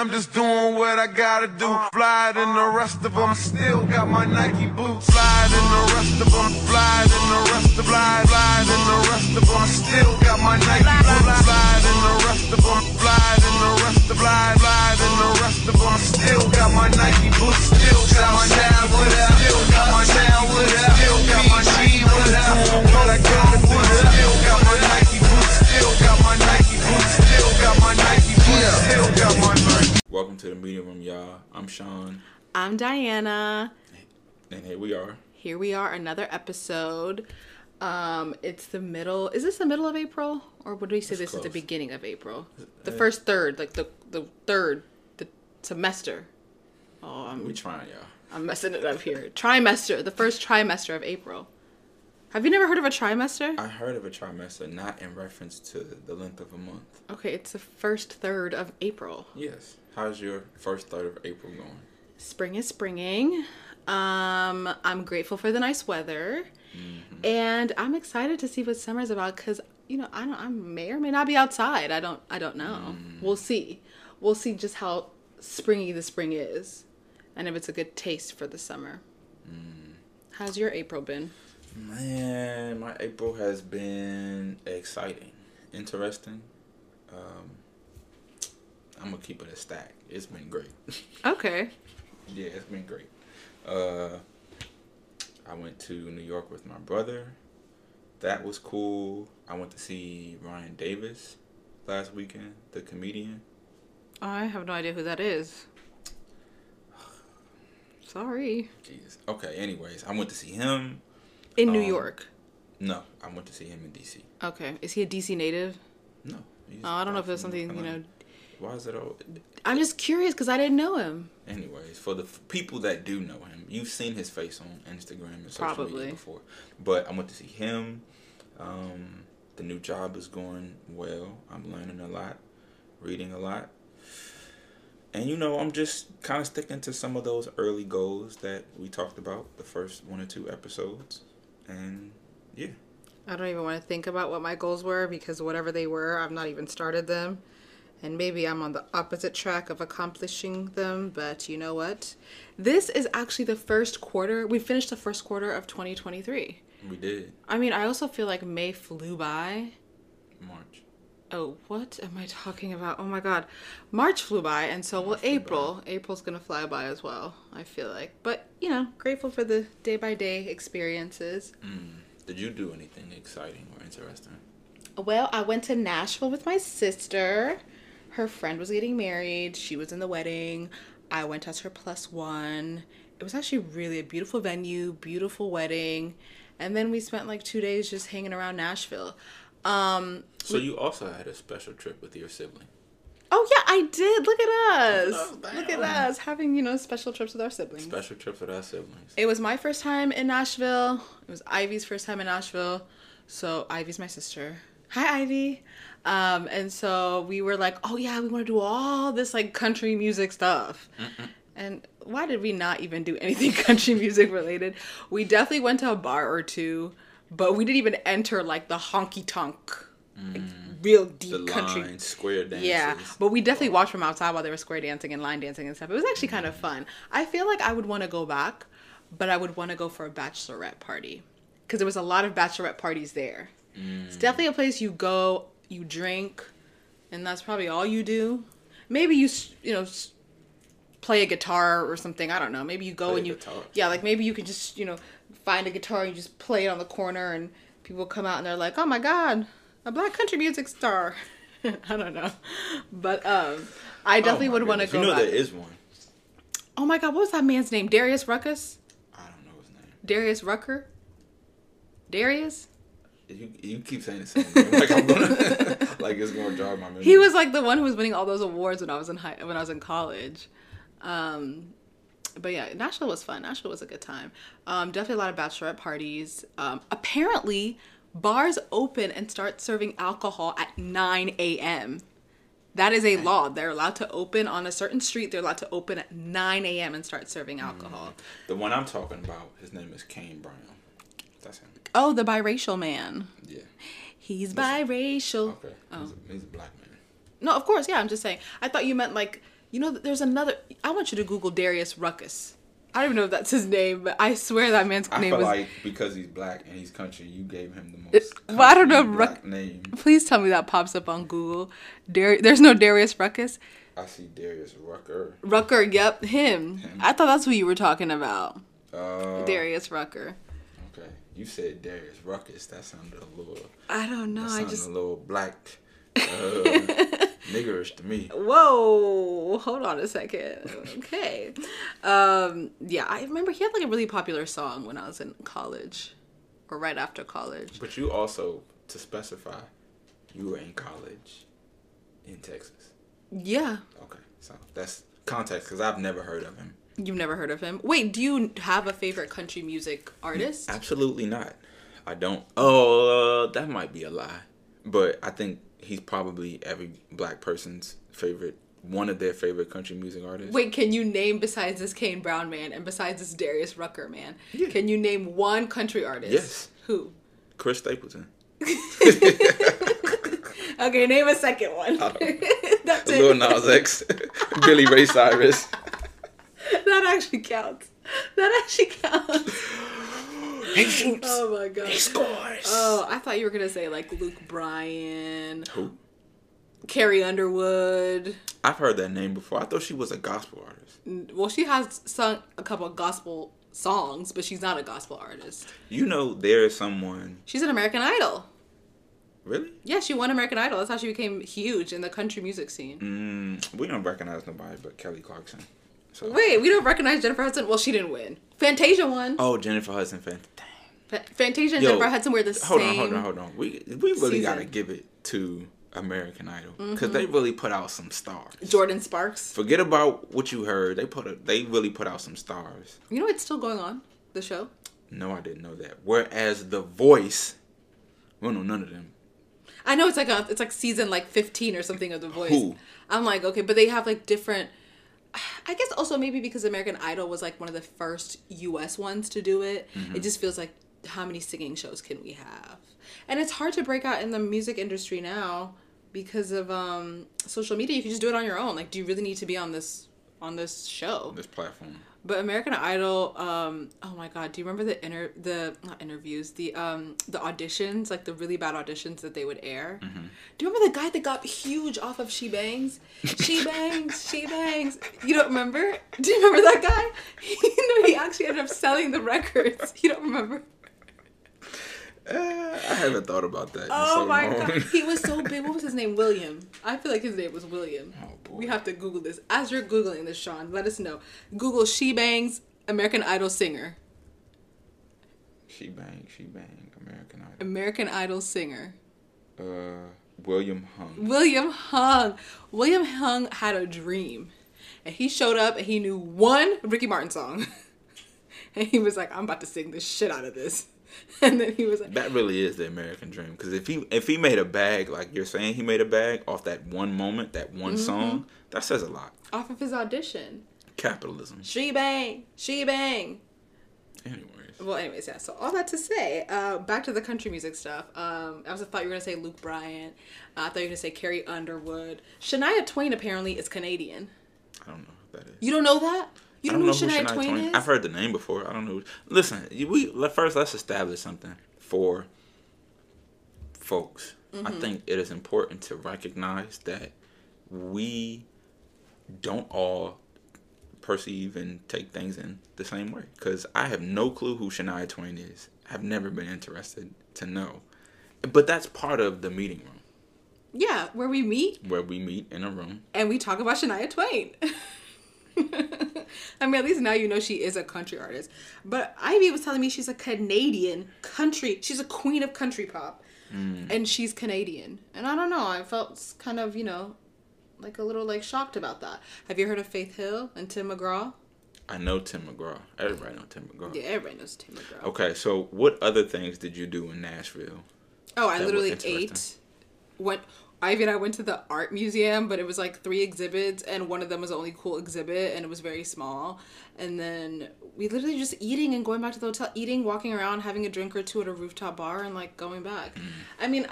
I'm just doing what I gotta do. Fly than the rest of them. Still got my Nike boots. Fly than the rest of them. Fly than the rest of fly. Fly than the rest of them. Still got my Nike boots. Fly than the rest of them. Fly than the rest of fly. Fly than the rest of them. Still got my Nike boots. Still got my Nike boots. Still got my Nike boots. Still got my what I gotta to the meeting room, y'all. I'm Sean, I'm Diana. and here we are. Here we are, another episode. Um, it's the middle. Is this the middle of April, or would we say It's this is the beginning of April? The Uh, first third, like the the third, the semester. Oh, I'm We trying, y'all. I'm messing it up here. Trimester, the first trimester of April. Have you never heard of a trimester? I heard of a trimester, not in reference to the length of a month. Okay, it's the first third of April. Yes. How's your first third of April going? Spring is springing. Um, I'm grateful for the nice weather, Mm-hmm. and I'm excited to see what summer's about because you know I don't I may or may not be outside. I don't I don't know. Mm. We'll see. We'll see just how springy the spring is, and if it's a good taste for the summer. Mm. How's your April been? Man, my April has been exciting, interesting. Um, I'm gonna keep it a stack. It's been great. Okay. yeah, it's been great. Uh, I went to New York with my brother. That was cool. I went to see Ryan Davis last weekend, the comedian. I have no idea who that is. Sorry. Jesus. Okay. Anyways, I went to see him. In New Um, York. No, I went to see him in D.C. Okay. Is he a DC native? No. Oh, I don't know if it's something you know. Why is it all? I'm just curious because I didn't know him. Anyways, for the f- people that do know him, you've seen his face on Instagram and social Probably. media before. But I went to see him. Um, the new job is going well. I'm learning a lot, reading a lot. And you know, I'm just kind of sticking to some of those early goals that we talked about the first one or two episodes. And yeah, I don't even want to think about what my goals were because whatever they were, I've not even started them. And maybe I'm on the opposite track of accomplishing them, but you know what? This is actually the first quarter. We finished the first quarter of 2023. we did I mean, I also feel like May flew by. March. Oh, what am I talking about? Oh my god. March flew by, and so will April. April's gonna fly by as well, I feel like. But, you know, grateful for the day by day experiences. Mm. Did you do anything exciting or interesting? Well, I went to Nashville with my sister. Her friend was getting married. She was in the wedding. I went as her plus one. It was actually really a beautiful venue, beautiful wedding. And then we spent like two days just hanging around Nashville. Um, So you also had a special trip with your sibling. oh yeah, I did. Look at us. Oh. Look at us having, you know, special trips with our siblings. Special trips with our siblings. It was my first time in Nashville. It was Ivy's first time in Nashville. So Ivy's my sister. Hi Ivy. Um, and so we were like, oh yeah, we want to do all this like country music stuff. And why did we not even do anything country music related? We definitely went to a bar or two, but we didn't even enter like the honky tonk, like, mm. real deep country. line, square dances. Yeah, but we definitely oh. watched from outside while they were square dancing and line dancing and stuff. It was actually kind of mm. fun. I feel like I would want to go back, but I would want to go for a bachelorette party because there was a lot of bachelorette parties there. It's mm. definitely a place you go, you drink, and that's probably all you do. Maybe you s- you know s- play a guitar or something. I don't know. Maybe you go Play and you guitar. yeah, like maybe you can just you know find a guitar and you just play it on the corner and people come out and they're like, oh my god, a black country music star. I don't know, but um, I definitely Oh would want to go. You know back. there is one. Oh my god, what was that man's name? Darius Ruckus? I don't know his name. Darius Rucker? Darius? You, you keep saying the same name. Like I'm gonna like it's gonna jog my memory. He was like the one who was winning all those awards when I was in high when I was in college. Um, but yeah, Nashville was fun. Nashville was a good time. Um, definitely a lot of bachelorette parties. Um, apparently, bars open and start serving alcohol at 9 a.m. That is a law. They're allowed to open on a certain street. They're allowed to open at 9 a.m. and start serving alcohol. the one I'm talking about. His name is Kane Brown. That's him. Oh, the biracial man. Yeah. He's biracial. Okay. Oh. He's, a, he's a black man. No, of course, yeah. I'm just saying. I thought you meant like You know, that there's another. I want you to Google Darius Ruckus. I don't even know if that's his name, but I swear that man's I name feel was. like because he's black and he's country, you gave him the most. It- well, I don't know, Ruck- name. Please tell me that pops up on Google. Dar- there's no Darius Ruckus. I see Darius Rucker. Rucker, yep, him. Him. I thought that's who you were talking about. Uh, Darius Rucker. Okay, you said Darius Ruckus. That sounded a little. I don't know. that I sounded just. a little black, uh, niggerish to me. Whoa, hold on a second. Okay. Um, yeah, I remember he had like a really popular song when I was in college or right after college. But you also, to specify, you were in college in Texas. Yeah. Okay, so that's context because I've never heard of him. You've never heard of him. Wait, do you have a favorite country music artist? Absolutely not. I don't. Oh, uh, that might be a lie. But I think he's probably every black person's favorite, one of their favorite country music artists. Wait, can you name besides this Kane Brown man and besides this Darius Rucker man? Yeah. Can you name one country artist? Yes. Who? Chris Stapleton. Okay, name a second one. That's. Lil Nas X. Billy Ray Cyrus. That actually counts. That actually counts. He shoots. Oh my god. he scores. Oh, I thought you were gonna say like Luke Bryan, Who? Carrie Underwood. I've heard that name before. I thought she was a gospel artist. Well, she has sung a couple of gospel songs, but she's not a gospel artist. You know, there is someone. She's an American Idol. Really? Yeah, she won American Idol. That's how she became huge in the country music scene. Mm, we don't recognize nobody but Kelly Clarkson. So. Wait, we don't recognize Jennifer Hudson. Well, she didn't win. Fantasia won. Oh, Jennifer Hudson fan. Dang. Fa- Fantasia and Yo, Jennifer Hudson were the Hold same. on, hold on, hold on. We we really season. gotta give it to American Idol because mm-hmm. they really put out some stars. Jordin Sparks. Forget about what you heard. They put a, they really put out some stars. You know it's still going on. The show. No, I didn't know that. Whereas The Voice, we don't know none of them. I know it's like a it's like season like fifteen or something of The Voice. Who? I'm like okay, but they have like different. I guess also maybe because American Idol was like one of the first U.S. ones to do it. Mm-hmm. It just feels like how many singing shows can we have? And it's hard to break out in the music industry now because of um, social media. If you can just do it on your own. Like, do you really need to be on this on this show? This platform. But American Idol, um, oh my god, do you remember the inter the not interviews, the um the auditions, like the really bad auditions that they would air? Mm-hmm. Do you remember the guy that got huge off of She Bangs? She Bangs, She Bangs. You don't remember? Do you remember that guy? you know, he actually ended up selling the records. You don't remember? Uh, I haven't thought about that. Oh so my long. god, he was so big. What was his name? William. I feel like his name was William. Oh, boy. We have to Google this. As you're googling this, Sean, let us know. Google She Bangs American Idol singer. she bang, she bang. American Idol. American Idol singer. Uh, William Hung. William Hung. William Hung had a dream. And he showed up and he knew one Ricky Martin song. and he was like, I'm about to sing the shit out of this. And then he was like, That really is the American dream. Because if he if he made a bag like you're saying he made a bag off that one moment, that one Mm-hmm. song, that says a lot. off of his audition. Capitalism. She bang, she bang. Anyways, Well, anyways, yeah. So all that to say, uh, back to the country music stuff. Um, I was thought you were gonna say Luke Bryan. Uh, I thought you were gonna say Carrie Underwood. Shania Twain apparently is Canadian. I don't know what that is. You don't know that? You I don't, don't know, who who Shania, Twain, is? I've heard the name before. I don't know. Listen, we first let's establish something for folks. I Mm-hmm. think it is important to recognize that we don't all perceive and take things in the same way. Because I have no clue who Shania Twain is. I've never been interested to know. But that's part of the meeting room Yeah, where we meet where we meet in a room. and we talk about Shania Twain. I mean, at least now you know she is a country artist. But Ivy was telling me she's a Canadian country. She's a queen of country pop, mm. and she's Canadian. And I don't know. I felt kind of you know, like a little like shocked about that. Have you heard of Faith Hill and Tim McGraw? I know Tim McGraw. Everybody know Tim McGraw. Yeah, everybody knows Tim McGraw. Okay, so what other things did you do in Nashville? Oh, I literally ate. Went. Ivy and I went to the art museum, but it was like three exhibits, and one of them was the only cool exhibit, and it was very small. And then we literally just eating and going back to the hotel, eating, walking around, having a drink or two at a rooftop bar, and like going back. Mm. I mean,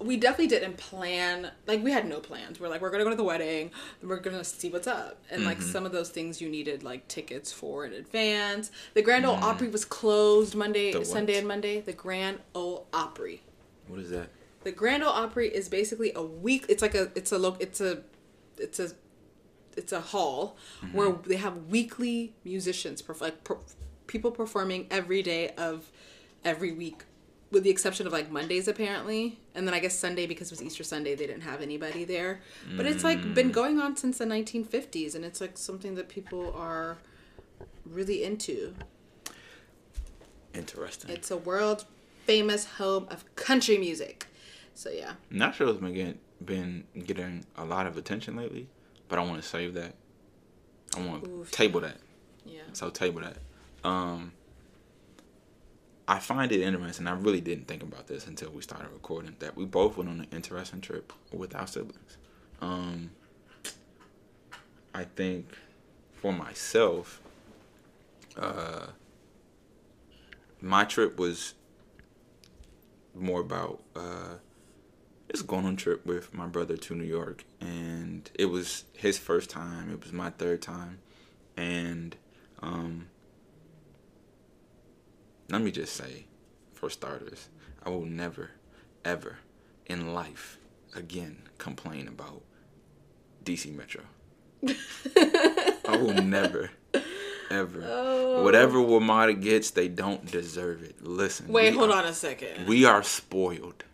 we definitely didn't plan like we had no plans we're like we're gonna go to the wedding we're gonna see what's up and like Mm-hmm. some of those things you needed like tickets for in advance the grand ole opry was closed monday Mm. Sunday and monday the grand ole opry What is that? The grand ole opry is basically a week it's like a it's a loc it's a it's a it's a hall Mm-hmm. where they have weekly musicians perf- like per- people performing every day of every week with the exception of like mondays apparently and then i guess sunday because it was easter sunday they didn't have anybody there but it's like Mm. been going on since the 1950s and it's like something that people are really into Interesting. it's a world famous home of country music so yeah Nashville's been getting been getting a lot of attention lately, but I want to save that. I want to table that. yeah So table that. Um, I find it interesting. I really didn't think about this until we started recording. That we both went on an interesting trip with our siblings. Um, I think for myself, uh, my trip was more about uh, just going on trip with my brother to New York, and it was his first time. It was my third time, and um, let me just say, for starters, I will never, ever in life again complain about DC Metro. I will never, ever. Oh. Whatever WMATA gets, they don't deserve it. Listen. Wait, hold are- on a second. We are spoiled.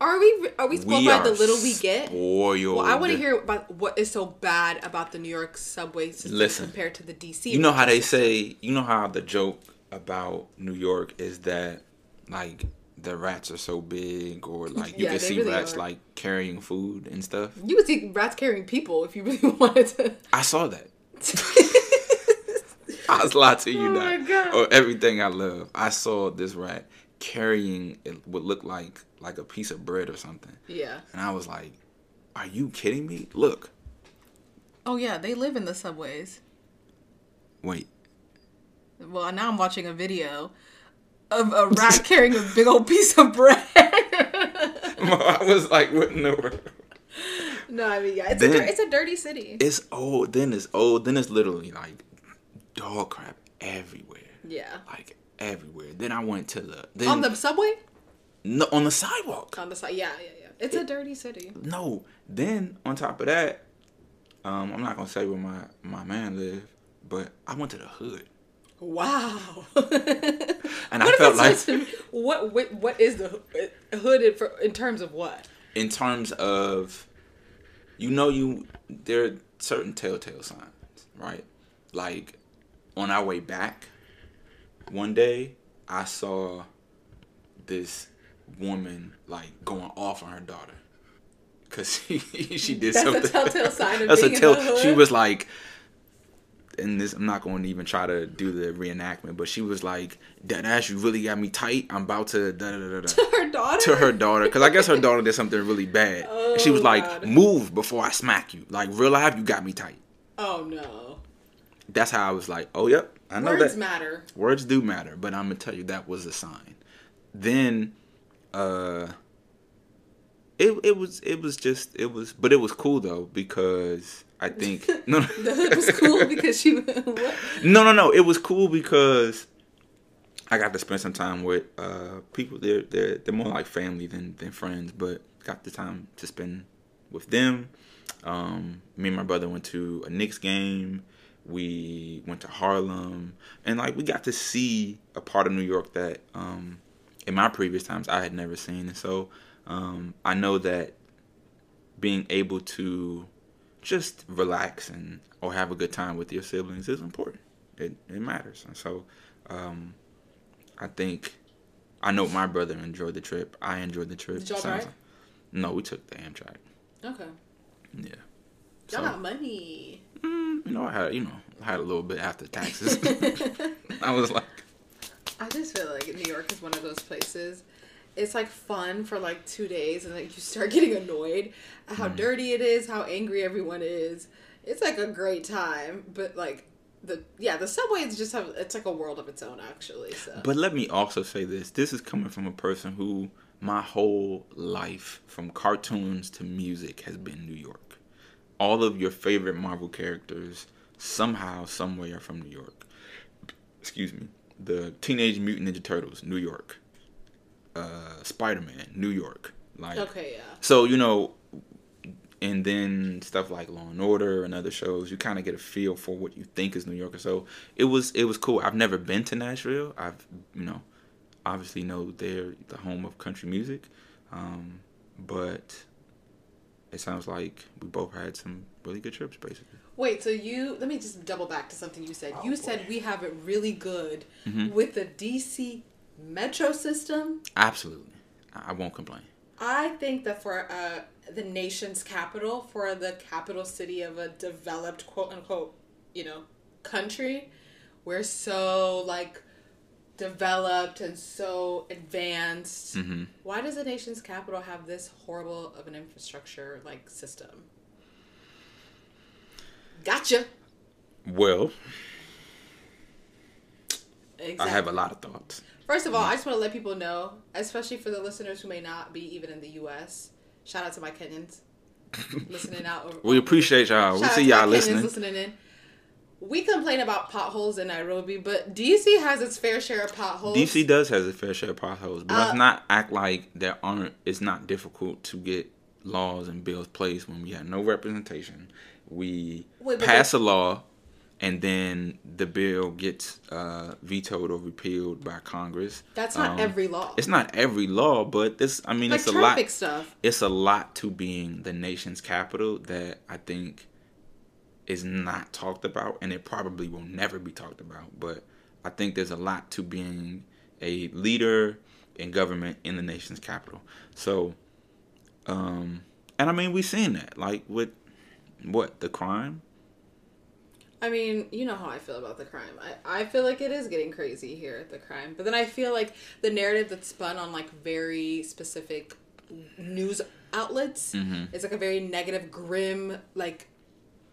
Are we are we spoiled We by the little we get? Spoiled. Well, I want to hear about what is so bad about the New York subway system Listen. compared to the DC. You know how they say, you know how the joke about New York is that like the rats are so big, or like you Yeah, can see really rats are. like carrying food and stuff. you would see rats carrying people if you really wanted to. I saw that. I was lying to you Oh God. Or everything I love. I saw this rat carrying it would look like like a piece of bread or something, yeah. and I was like, "Are you kidding me? Look, Oh yeah, they live in the subways. wait." Well, now I'm watching a video of a rat carrying a big old piece of bread. I was like, "What in the world?" no, I mean yeah, it's a Then- dir- it's a dirty city. It's old. Then it's old. Then it's literally like dog crap everywhere. yeah. Like everywhere. Then I went to the then On the subway? no, on the sidewalk. On the side. Yeah, yeah, yeah. It's a dirty city. No. Then on top of that, um, I'm not gonna say where my my man lived, but I went to the hood, Wow. and I felt like what, what what is the hood in, for, in terms of what? in terms of, you know, you there are certain telltale signs, right? Like on our way back, one day I saw this woman like going off on her daughter because she she did That's a something. telltale sign of That's being a in tell. the hood? She was like, and this I'm not going to even try to do the reenactment, but she was like, "That ass, you really got me tight. I'm about to da da da da." da." her daughter. to her daughter because I guess her daughter did something really bad. and she oh, was Oh, like, God. "Move before I smack you." Like real life, you got me tight. Oh no. That's how I was like, "Oh yep, I know Words that matter. words do matter." But I'm gonna tell you that was a sign. Then, uh, it it was it was just it was, but it was cool though because I think no The hood was cool because she what? no no no it was cool because I got to spend some time with uh, people. They're they're they're more like family than than friends, but got the time to spend with them. Um, me and my brother went to a Knicks game. We went to Harlem, and like we got to see a part of New York that um, in my previous times I had never seen. And so um, I know that being able to just relax and or have a good time with your siblings is important. It it matters, and so um, I think I know my brother enjoyed the trip. I enjoyed the trip. Did y'all drive? like- no, we took the Amtrak. Okay. Yeah. Y'all So, got money. Mm, you know, I had you know I had a little bit after taxes. I was like, I just feel like New York is one of those places. It's like fun for like two days, and like you start getting annoyed at how dirty it is, how angry everyone is. It's like a great time, but like the yeah, the subways just have it's like a world of its own actually. So but let me also say this: this is coming from a person who my whole life, from cartoons to music, has been New York. All of your favorite Marvel characters, somehow, someway, are from New York. Excuse me. The Teenage Mutant Ninja Turtles, New York. Uh, Spider Man, New York. Like, Okay, yeah. so you know, and then stuff like Law and Order and other shows, you kind of get a feel for what you think is New York. So it was it was cool. I've never been to Nashville. I've you know, obviously know they're the home of country music, um, but it sounds like we both had some really good trips, basically. Wait, so you let me just double back to something you said. Oh, you said we have it really good Mm-hmm. with the DC metro system. Absolutely, I I won't complain. I think that for uh, the nation's capital, for the capital city of a developed quote unquote, you know, country, we're so like developed and so advanced. Mhm. Why does the nation's capital have this horrible of an infrastructure like system? Gotcha. Well, Exactly. I have a lot of thoughts. First of all, I just want to let people know, especially for the listeners who may not be even in the U.S. Shout out to my Kenyans listening out. Over, We appreciate y'all. We Shout out see y'all listening. listening in. We complain about potholes in Nairobi, but DC has its fair share of potholes. DC does has a fair share of potholes, but Uh, let's not act like there aren't. It's not difficult to get laws and bills placed when we have no representation. We Wait, pass a law, and then the bill gets uh, vetoed or repealed by Congress. That's not Um, every law. It's not every law, but this. I mean, like it's a lot. stuff. It's a lot to being the nation's capital that I think is not talked about, and it probably will never be talked about. But I think there's a lot to being a leader in government in the nation's capital. So, um, and I mean, we've seen that, like with what the crime. I mean, you know how I feel about the crime. I, I feel like it is getting crazy here at the crime. But then I feel like the narrative that's spun on like very specific news outlets Mm-hmm. is like a very negative, grim, like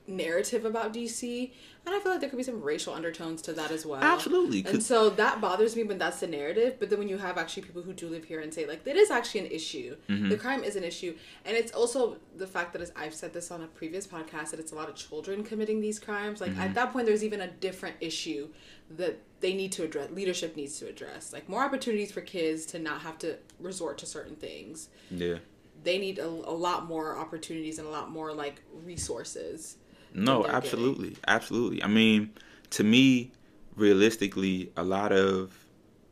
narrative about DC. And I feel like there could be some racial undertones to that as well. Absolutely. And so that bothers me when that's the narrative. But then when you have actually people who do live here and say, like, that is actually an issue. Mm-hmm. The crime is an issue. And it's also the fact that, as I've said this on a previous podcast, that it's a lot of children committing these crimes. Like, Mm-hmm. at that point, there's even a different issue that they need to address, leadership needs to address. Like, more opportunities for kids to not have to resort to certain things. Yeah. They need a, a lot more opportunities and a lot more, like, resources. No, they're absolutely, absolutely. I mean, to me, realistically, a lot of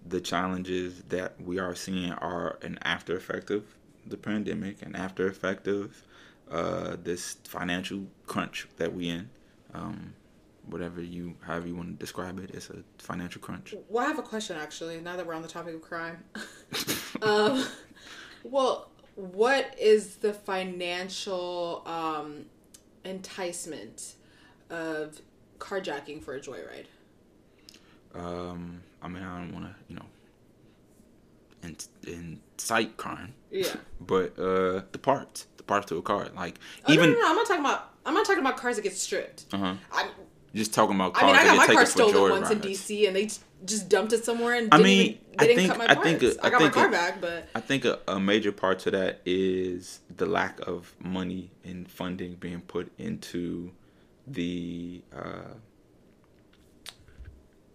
the challenges that we are seeing are an after effect of the pandemic, an after effect of uh, this financial crunch that we in. Um, whatever you, however you want to describe it, it's a financial crunch. Well, I have a question actually. Now that we're on the topic of crime, um, well, what is the financial um, enticement of carjacking for a joyride? Um, I mean, I don't want to, you know, in, incite crime, Yeah. but uh, the parts, the parts to a car, like Oh, even. no, no, no, I'm not talking about. I'm not talking about cars that get stripped. Uh-huh. I'm, Just talking about I mean, I got my car stolen once in. DC, and they just dumped it somewhere and I mean, even, I didn't think- cut my I think it- I I got think my car it- back, but I think a, a major part to that is the lack of money and funding being put into the uh,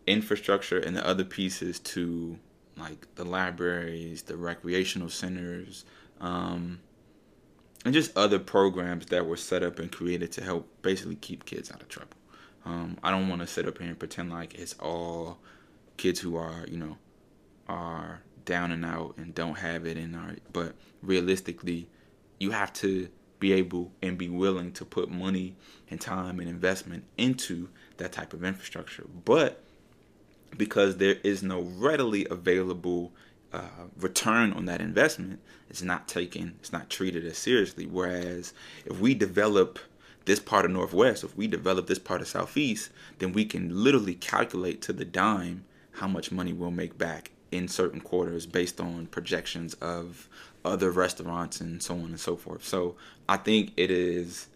infrastructure and the other pieces to like the libraries, the recreational centers, um, and just other programs that were set up and created to help basically keep kids out of trouble. Um, I don't want to sit up here and pretend like it's all kids who are, you know, are down and out and don't have it and are but realistically you have to be able and be willing to put money and time and investment into that type of infrastructure. But because there is no readily available uh, return on that investment it's not taken it's not treated as seriously. Whereas if we develop this part of northwest if we develop this part of southeast then we can literally calculate to the dime how much money we'll make back in certain quarters based on projections of other restaurants and so on and so forth so i think it is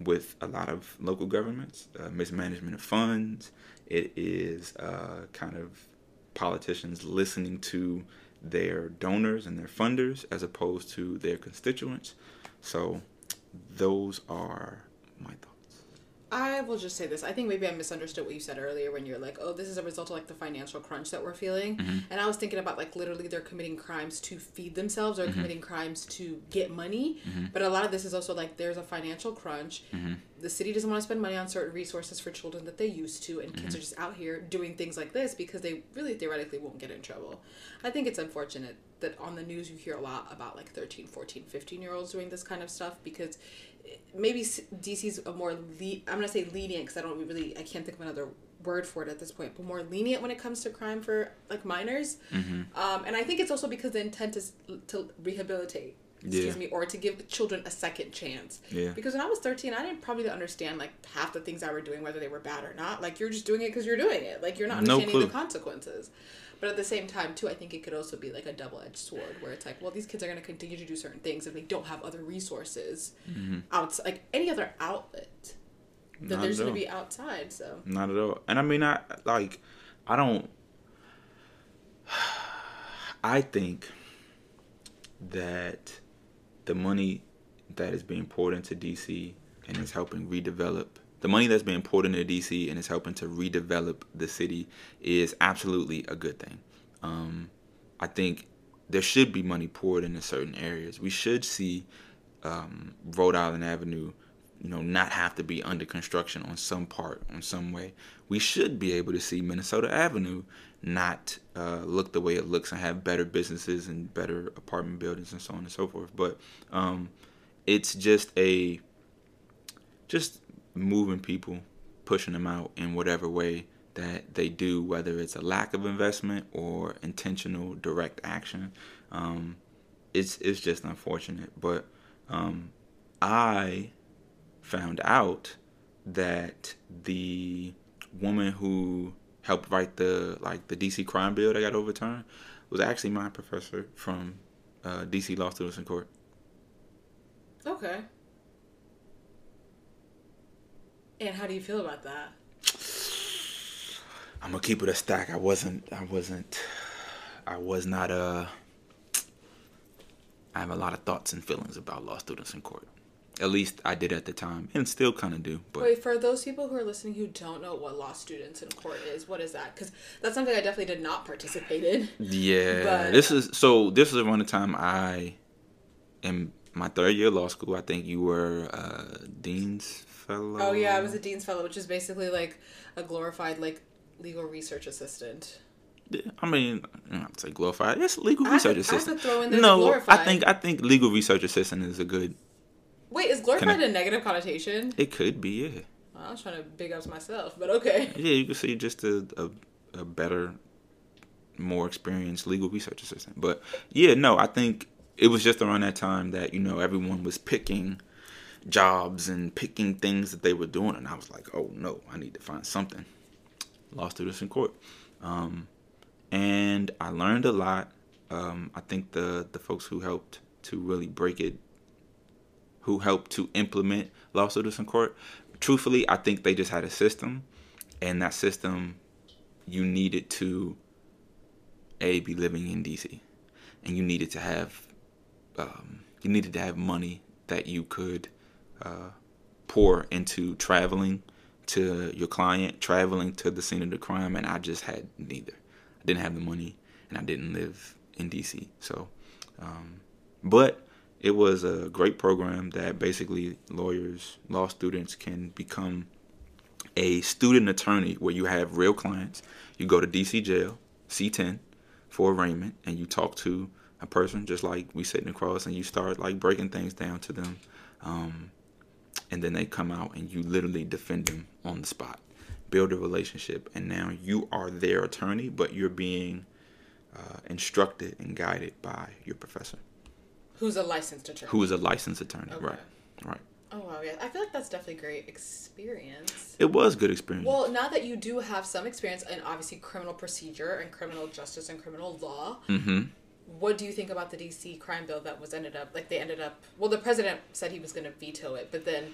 with a lot of local governments, uh, mismanagement of funds. It is uh, kind of politicians listening to their donors and their funders as opposed to their constituents. So those are my thoughts. I will just say this. I think maybe I misunderstood what you said earlier when you're like, "Oh, this is a result of like the financial crunch that we're feeling," mm-hmm. and I was thinking about like literally they're committing crimes to feed themselves or mm-hmm. committing crimes to get money. Mm-hmm. But a lot of this is also like there's a financial crunch. The city doesn't want to spend money on certain resources for children that they used to, and kids are just out here doing things like this because they really theoretically won't get in trouble. I think it's unfortunate that on the news you hear a lot about like 13, 14, 15 year olds doing this kind of stuff because maybe DC's a more le- I'm gonna say lenient because I don't really I can't think of another word for it at this point, but more lenient when it comes to crime for like minors. Um, and I think it's also because the intent is to rehabilitate. Excuse Yeah. me, or to give children a second chance. Yeah. Because when I was 13, I didn't probably understand like half the things I were doing, whether they were bad or not. Like you're just doing it because you're doing it. Like you're not No understanding the consequences. But at the same time, too, I think it could also be like a double edged sword where it's like, well, these kids are going to continue to do certain things and they don't have other resources outside, like any other outlet that Mm-hmm. There's going to be outside. So, Not at all. And I mean, I like, I don't. I think that the money that is being poured into DC and is helping redevelop the money that's being poured into DC and is helping to redevelop the city is absolutely a good thing. Um, I think there should be money poured into certain areas. We should see um, Rhode Island Avenue, you know, not have to be under construction on some part, on some way. We should be able to see Minnesota Avenue not uh, look the way it looks and have better businesses and better apartment buildings and so on and so forth. But um, it's just a just moving people, pushing them out in whatever way that they do, whether it's a lack of investment or intentional direct action. Um, it's it's just unfortunate, but um, I found out that the woman who helped write the like the DC crime bill that got overturned was actually my professor from uh, DC Law Students in Court. okay. And how do you feel about that? I'm gonna keep it a stack. I wasn't. I wasn't. I was not Uh, I have a lot of thoughts and feelings about law students in court. At least I did at the time, and still kind of do. But Wait, for those people who are listening who don't know what law students in court is, what is that? Because that's something I definitely did not participate in. yeah, But- this is so. This is around the time I am my third year of law school. I think you were uh, dean's fellow. Oh yeah, I was a dean's fellow, which is basically like a glorified like legal research assistant. I mean, I don't say glorified. It's legal I research I have to assistant. throw in there the no, I think I think legal research assistant is a good. Wait, is glorified a negative connotation? It could be, yeah. I was trying to big up myself, but okay. Yeah, you could say just a, a, a better, more experienced legal research assistant. But yeah, no, I think it was just around that time that, you know, everyone was picking jobs and picking things that they were doing. And I was like, oh no, I need to find something. Law this in court. Um, and I learned a lot. Um, I think the, the folks who helped to really break it who helped to implement law students in court. Truthfully, I think they just had a system, and that system you needed to a be living in DC, and you needed to have um, you needed to have money that you could uh, pour into traveling to your client, traveling to the scene of the crime, and I just had neither. I didn't have the money, and I didn't live in DC. So, um, but it was a great program that basically lawyers, law students can become a student attorney where you have real clients. You go to DC jail, C10, for arraignment, and you talk to a person just like we sitting across, and you start like breaking things down to them. Um, and then they come out and you literally defend them on the spot build a relationship and now you are their attorney but you're being uh, instructed and guided by your professor Who's a licensed attorney? who is a licensed attorney Okay. right right Oh wow, yeah. I feel like that's definitely great experience. it was good experience Well, now that you do have some experience in obviously criminal procedure and criminal justice and criminal law, mm-hmm what do you think about the DC crime bill that was ended up like they ended up well the president said he was going to veto it, but then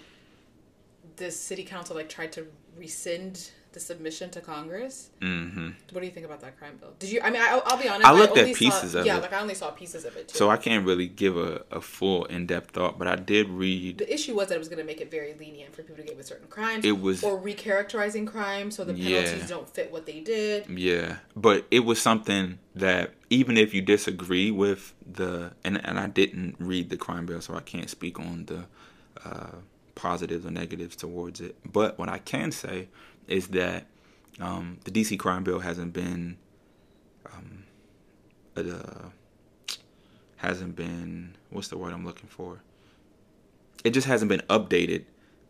this city council like tried to rescind the submission to Congress. hmm What do you think about that crime bill? Did you? I mean, I, I'll be honest. I looked at only pieces saw, of yeah, it. Yeah, like I only saw pieces of it too. So I can't really give a, a full in depth thought, but I did read. the issue was that it was going to make it very lenient for people to get with certain crimes. It was- or recharacterizing crimes so the penalties Yeah. don't fit what they did. Yeah, but it was something that even if you disagree with the and and I didn't read the crime bill, so I can't speak on the uh, positives or negatives towards it. But what I can say is that um, the DC crime bill hasn't been um, uh, hasn't been what's the word I'm looking for. It just hasn't been updated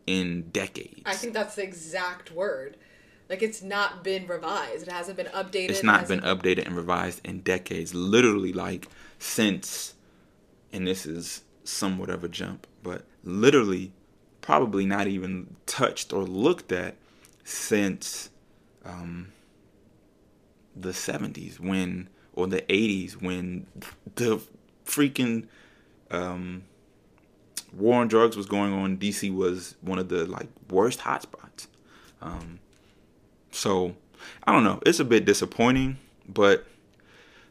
in decades. I think that's the exact word. Like it's not been revised. It hasn't been updated. it's it not been updated and revised in decades literally like since and this is somewhat of a jump but literally probably not even touched or looked at since um, the 70s when or the 80s when the freaking um, war on drugs was going on dc was one of the like worst hotspots um, so I don't know. It's a bit disappointing, but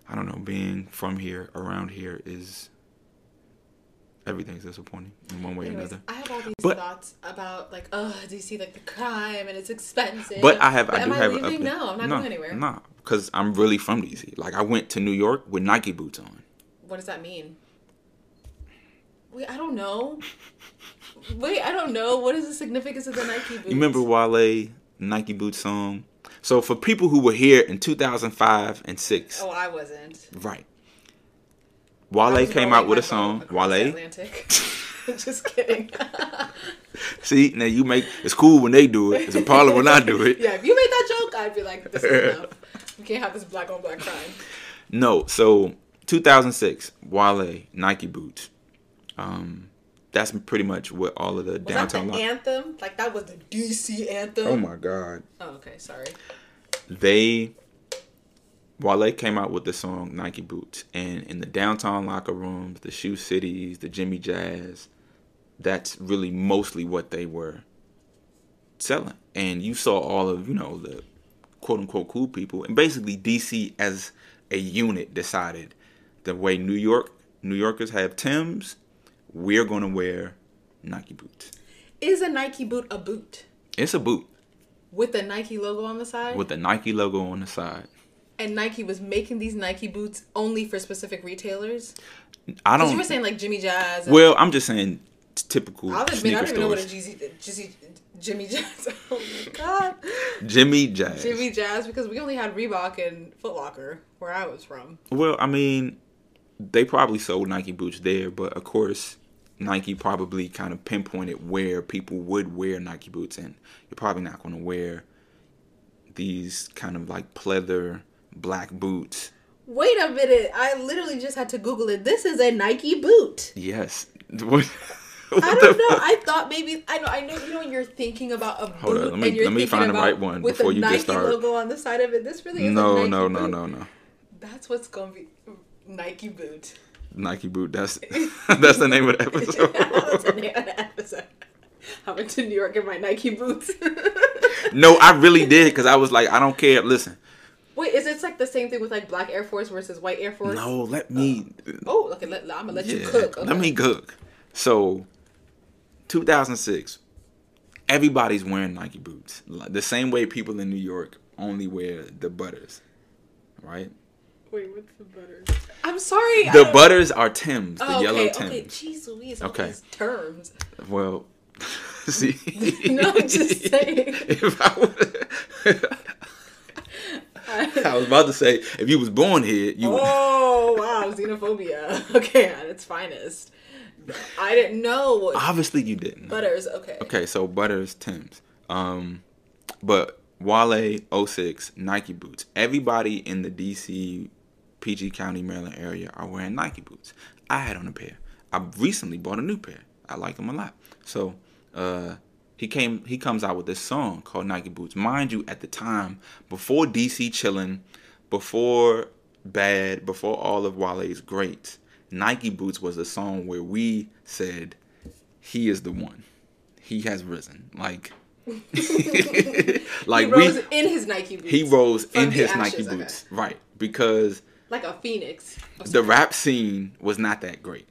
I don't know. Being from here, around here, is everything's disappointing in one way or another. I have all these But- thoughts about like, oh, DC, like the crime and it's expensive. But I have, I am do have. leaving? a, no, I'm not no, going anywhere. Nah, because I'm really from DC. Like I went to New York with Nike boots on. What does that mean? Wait, I don't know. Wait, I don't know. What is the significance of the Nike boots? You remember Wale Nike boot song? So for people who were here in 2005 and six. Oh, I wasn't. right? Wale came out with a song. boat across the Wale, Atlantic. Just kidding. see now you make it's cool when they do it. It's a problem when I do it. yeah, if you made that joke, I'd be like, this is enough. You can't have this black on black crime. No, so 2006, Wale Nike boots. Um, that's pretty much what all of the Was downtown. that the anthem? Like that was the DC anthem. oh my god! Oh, okay, sorry. They Wale came out with the song Nike boots, and in the downtown locker rooms, the Shoe Cities, the Jimmy Jazz, that's really mostly what they were selling. And you saw all of you know the quote unquote cool people, and basically DC as a unit decided the way New York New Yorkers have Tims, we're gonna wear Nike boots. Is a Nike boot a boot It's a boot with the Nike logo on the side? with the Nike logo on the side. And Nike was making these Nike boots only for specific retailers. I don't. you were saying like Jimmy Jazz. Well, I'm just saying t- typical I'll admit, I sneaker don't even know what a. Jeezy, Jeezy, Jimmy Jazz. Oh my god, Jimmy Jazz. Jimmy Jazz. Because we only had Reebok and Foot Locker where I was from. Well, I mean, they probably sold Nike boots there, but of course, Nike probably kind of pinpointed where people would wear Nike boots, and you're probably not going to wear these kind of like pleather black boots. Wait a minute! I literally just had to Google it. This is a Nike boot. Yes. What, what I don't know. fuck? I thought maybe I know. I know. You know, when you're thinking about a boot, Hold on, let me- and you're let me thinking find the about right one with before the you get Nike started. logo on the side of it. This really is a No, Nike no, no, boot. no, no. That's what's gonna be Nike boot. Nike boot. That's that's the name of the episode. That's the name of the episode. I went to New York in my Nike boots. no, I really did because I was like, I don't care. Listen, Wait, is it like the same thing with like black Air Force versus white Air Force? no, let me. Uh, oh, okay. Let, I'm gonna let you cook. Okay. Let me cook. So, 2006, everybody's wearing Nike boots. The same way people in New York only wear the butters, right? Wait, what's the butters? I'm sorry. The don't- butters are Tim's, the Oh, yellow okay, Tim's. okay. Jeez Louise. all Okay. these Terms. Well, see. No, I'm just saying. if I, would, I was about to say, if you was born here, you. Oh wow, xenophobia. Okay, at its finest. I didn't know what Obviously, you didn't. butters. Okay. Okay, so Butters Tim's. Um but Wale 06 Nike boots. Everybody in the DC PG County Maryland area are wearing Nike boots. I had on a pair. I recently bought a new pair. I like them a lot. So, uh he came he comes out with this song called Nike Boots. Mind you, at the time, before DC chillin', before Bad, before all of Wale's greats, Nike Boots was a song where we said he is the one. he has risen. Like, he like rose we, in his Nike boots. he rose in his ashes, Nike okay. boots, right? Because like a phoenix. The rap scene was not that great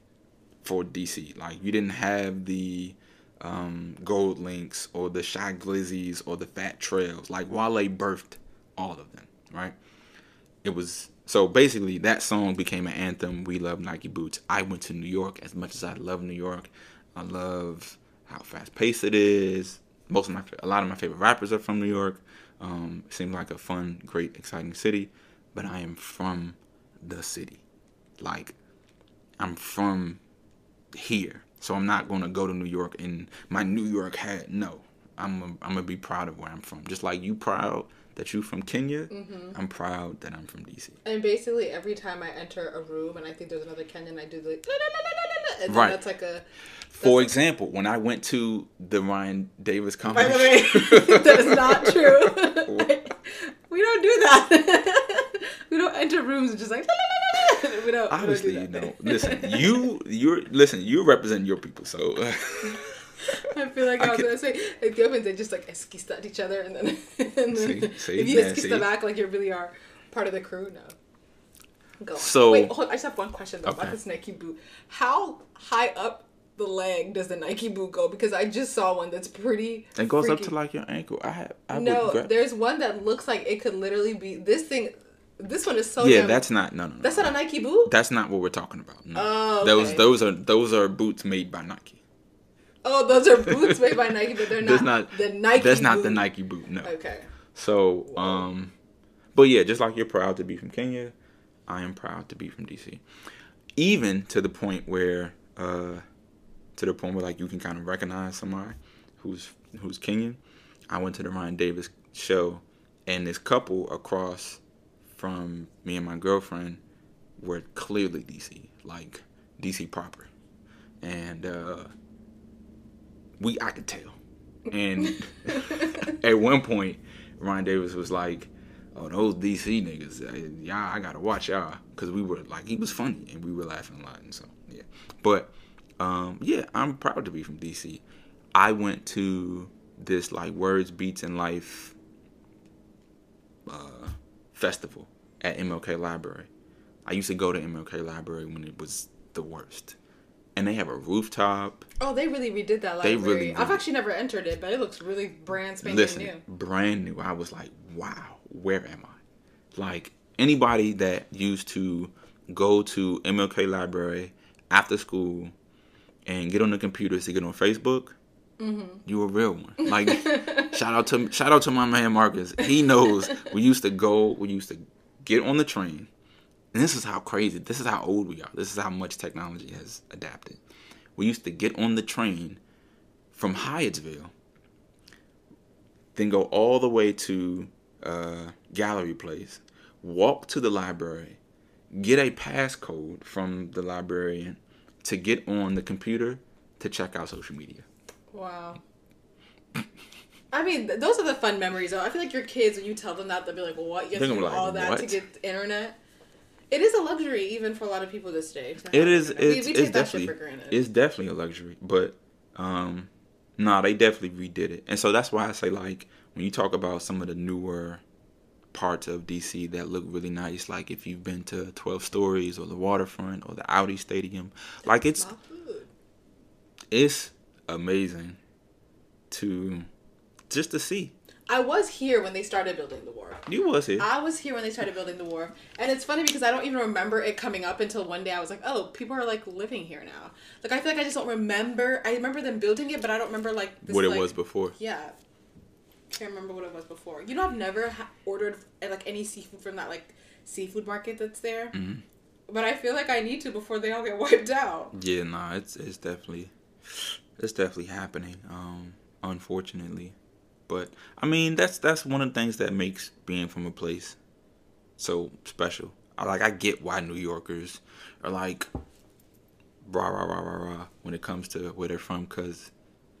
for DC. Like you didn't have the um, GoldLinks or the Shy Glizzies or the Fat Trels. Like Wale birthed all of them, right? It was so basically that song became an anthem. We love Nike boots. I went to New York as much as I love New York. I love how fast paced it is. Most of my a lot of my favorite rappers are from New York. Um, it seems like a fun, great, exciting city. But I am from the city. Like I'm from here, so I'm not gonna go to New York in my New York hat. No, I'm a, I'm gonna be proud of where I'm from. Just like you proud that you from Kenya, Mm-hmm. I'm proud that I'm from DC. And basically, every time I enter a room and I think there's another Kenyan, I do la, and Right. that's like a. For example, when I went to the Ryan Davis By comedy, the way, that is not true. we don't do that. we don't enter rooms and just like. Obviously, we you know. Listen, you you're listen. You represent your people, so I feel like I, I was gonna say Ethiopians they just like eskista at each other and then, and then See? See? if you Yeah, eskista back like you really are part of the crew no. Go on. So- wait, hold, I just have one question though Okay. about this Nike boot. How high up the leg does the Nike boot go? Because I just saw one that's pretty. it goes up to like your ankle. I have I no, there's one that looks like it could literally be this thing. This one is so. Yeah, damn- that's not no no. no that's not a Nike boot. That's not what we're talking about. No. Oh, Those okay. those are those are boots made by Nike. oh, those are boots made by Nike, but they're not, not the Nike. That's not the. Nike boot. No. Okay. So, um, but yeah, just like you're proud to be from Kenya, I am proud to be from DC. Even to the point where, uh, to the point where like you can kind of recognize somebody who's who's Kenyan. I went to the Ryan Davis show, and this couple across from me and my girlfriend were clearly DC, like DC proper, and uh, we I could tell. And at one point, Ryan Davis was like, "Oh, those DC niggas, uh, y'all, I gotta watch y'all," because we were like, he was funny and we were laughing a lot, and so yeah. But um, yeah, I'm proud to be from DC. I went to this like Words, Beats, and Life uh, festival at MLK Library. I used to go to MLK Library when it was the worst, and they have a rooftop. Oh, they really redid that They library. really I've actually never entered it, but it looks really brand spanking Listen, new. brand new. I was like, wow, where am I? Like anybody that used to go to MLK Library after school and get on the computers to get on Facebook, Mm-hmm. you a real one. Like shout out to shout out to my man Marcus. He knows we used to go. We used to get on the train. And this is how crazy. This is how old we are. This is how much technology has adapted. We used to get on the train from Hyattsville, then go all the way to uh, Gallery Place, walk to the library, get a passcode from the librarian to get on the computer to check out social media. Wow. I mean, those are the fun memories. Though I feel like your kids, when you tell them that, they'll be like, what? You have to do like, all that to get internet." It is a luxury, even for a lot of people this day. It internet. We- It's, we, it's take that definitely. for granted. It's definitely a luxury, but um, nah, they definitely redid it, and so that's why I say like when you talk about some of the newer parts of DC that look really nice, like if you've been to Twelve Stories or the Waterfront or the Audi Stadium, like it's it's amazing to just to see. I was here when they started building the wharf. You was here. I was here when they started building the wharf, and it's funny because I don't even remember it coming up until one day I was like, "Oh, people are like living here now." Like I feel like I just don't remember. I remember them building it, but I don't remember like this, what it like- was before. Yeah, can't remember what it was before. You know, I've never ha- ordered like any seafood from that like seafood market that's there, Mhm. but I feel like I need to before they all get wiped out. Yeah, nah, it's it's definitely it's definitely happening. Um, unfortunately, but I mean that's that's one of the things that makes being from a place so special. I like I get why New Yorkers are like rah rah rah rah rah when it comes to where they're from because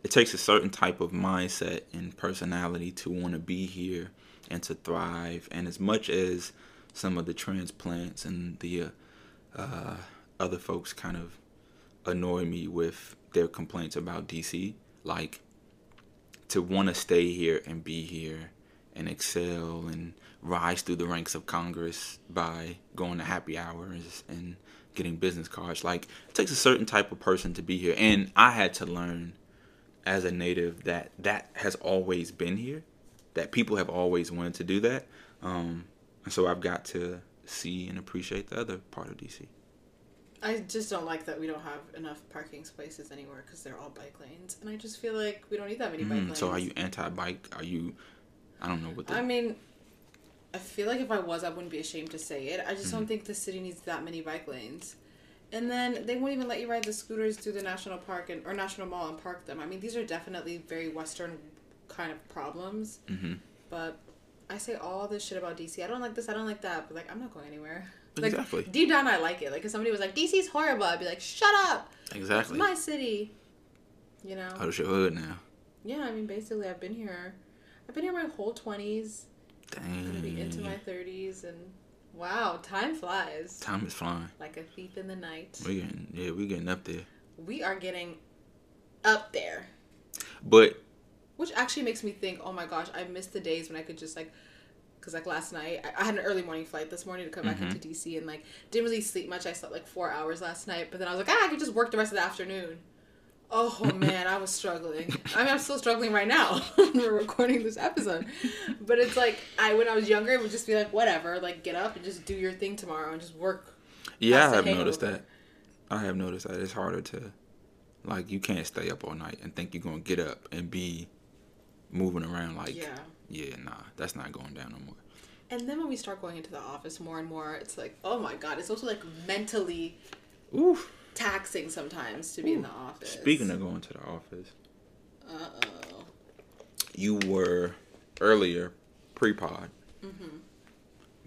it takes a certain type of mindset and personality to want to be here and to thrive. And as much as some of the transplants and the uh, uh, other folks kind of annoy me with their complaints about DC, like to want to stay here and be here and excel and rise through the ranks of Congress by going to happy hours and getting business cards. Like it takes a certain type of person to be here, and I had to learn as a native that that has always been here, that people have always wanted to do that, um, and so I've got to see and appreciate the other part of DC. I just don't like that we don't have enough parking spaces anywhere because they're all bike lanes, and I just feel like we don't need that many bike Mm, lanes. so are you anti-bike? Are you? I don't know what the. I mean, I feel like if I was, I wouldn't be ashamed to say it. I just Mm. don't think the city needs that many bike lanes. And then they won't even let you ride the scooters through the national park and or national mall and park them. I mean, these are definitely very Western kind of problems. hmm But I say all this shit about DC. I don't like this. I don't like that. But like, I'm not going anywhere. Like, Exactly. Deep down, I like it. Like, if somebody was like, DC's horrible, I'd be like, shut up. Exactly. It's my city. You know. Oh, it's your hood now. Yeah, I mean, basically, I've been here. I've been here my whole twenties. Dang. I'm gonna be into my thirties, and wow, time flies Time is flying. like a thief in the night. We getting yeah, we getting up there. We are getting up there, But which actually makes me think, oh my gosh, I miss the days when I could just like, cause like last night I, had an early morning flight this morning to come Mhm. back into DC, and like didn't really sleep much. I slept like four hours last night, but then I was like, ah, I could just work the rest of the afternoon. Oh man, I was struggling. I mean, I'm still struggling right now. We're recording this episode, but it's like I when I was younger, it would just be like whatever, like get up and just do your thing tomorrow and just work. yeah, i have noticed that. I have noticed that it's harder to like you can't stay up all night and think you're gonna get up and be moving around like yeah. Yeah, nah, that's not going down no more. And then when we start going into the office more and more, it's like, oh my god, it's also like mentally Oof. taxing sometimes to be in the office. Speaking of going to the office, uh oh, you were earlier pre-pod. Mm-hmm.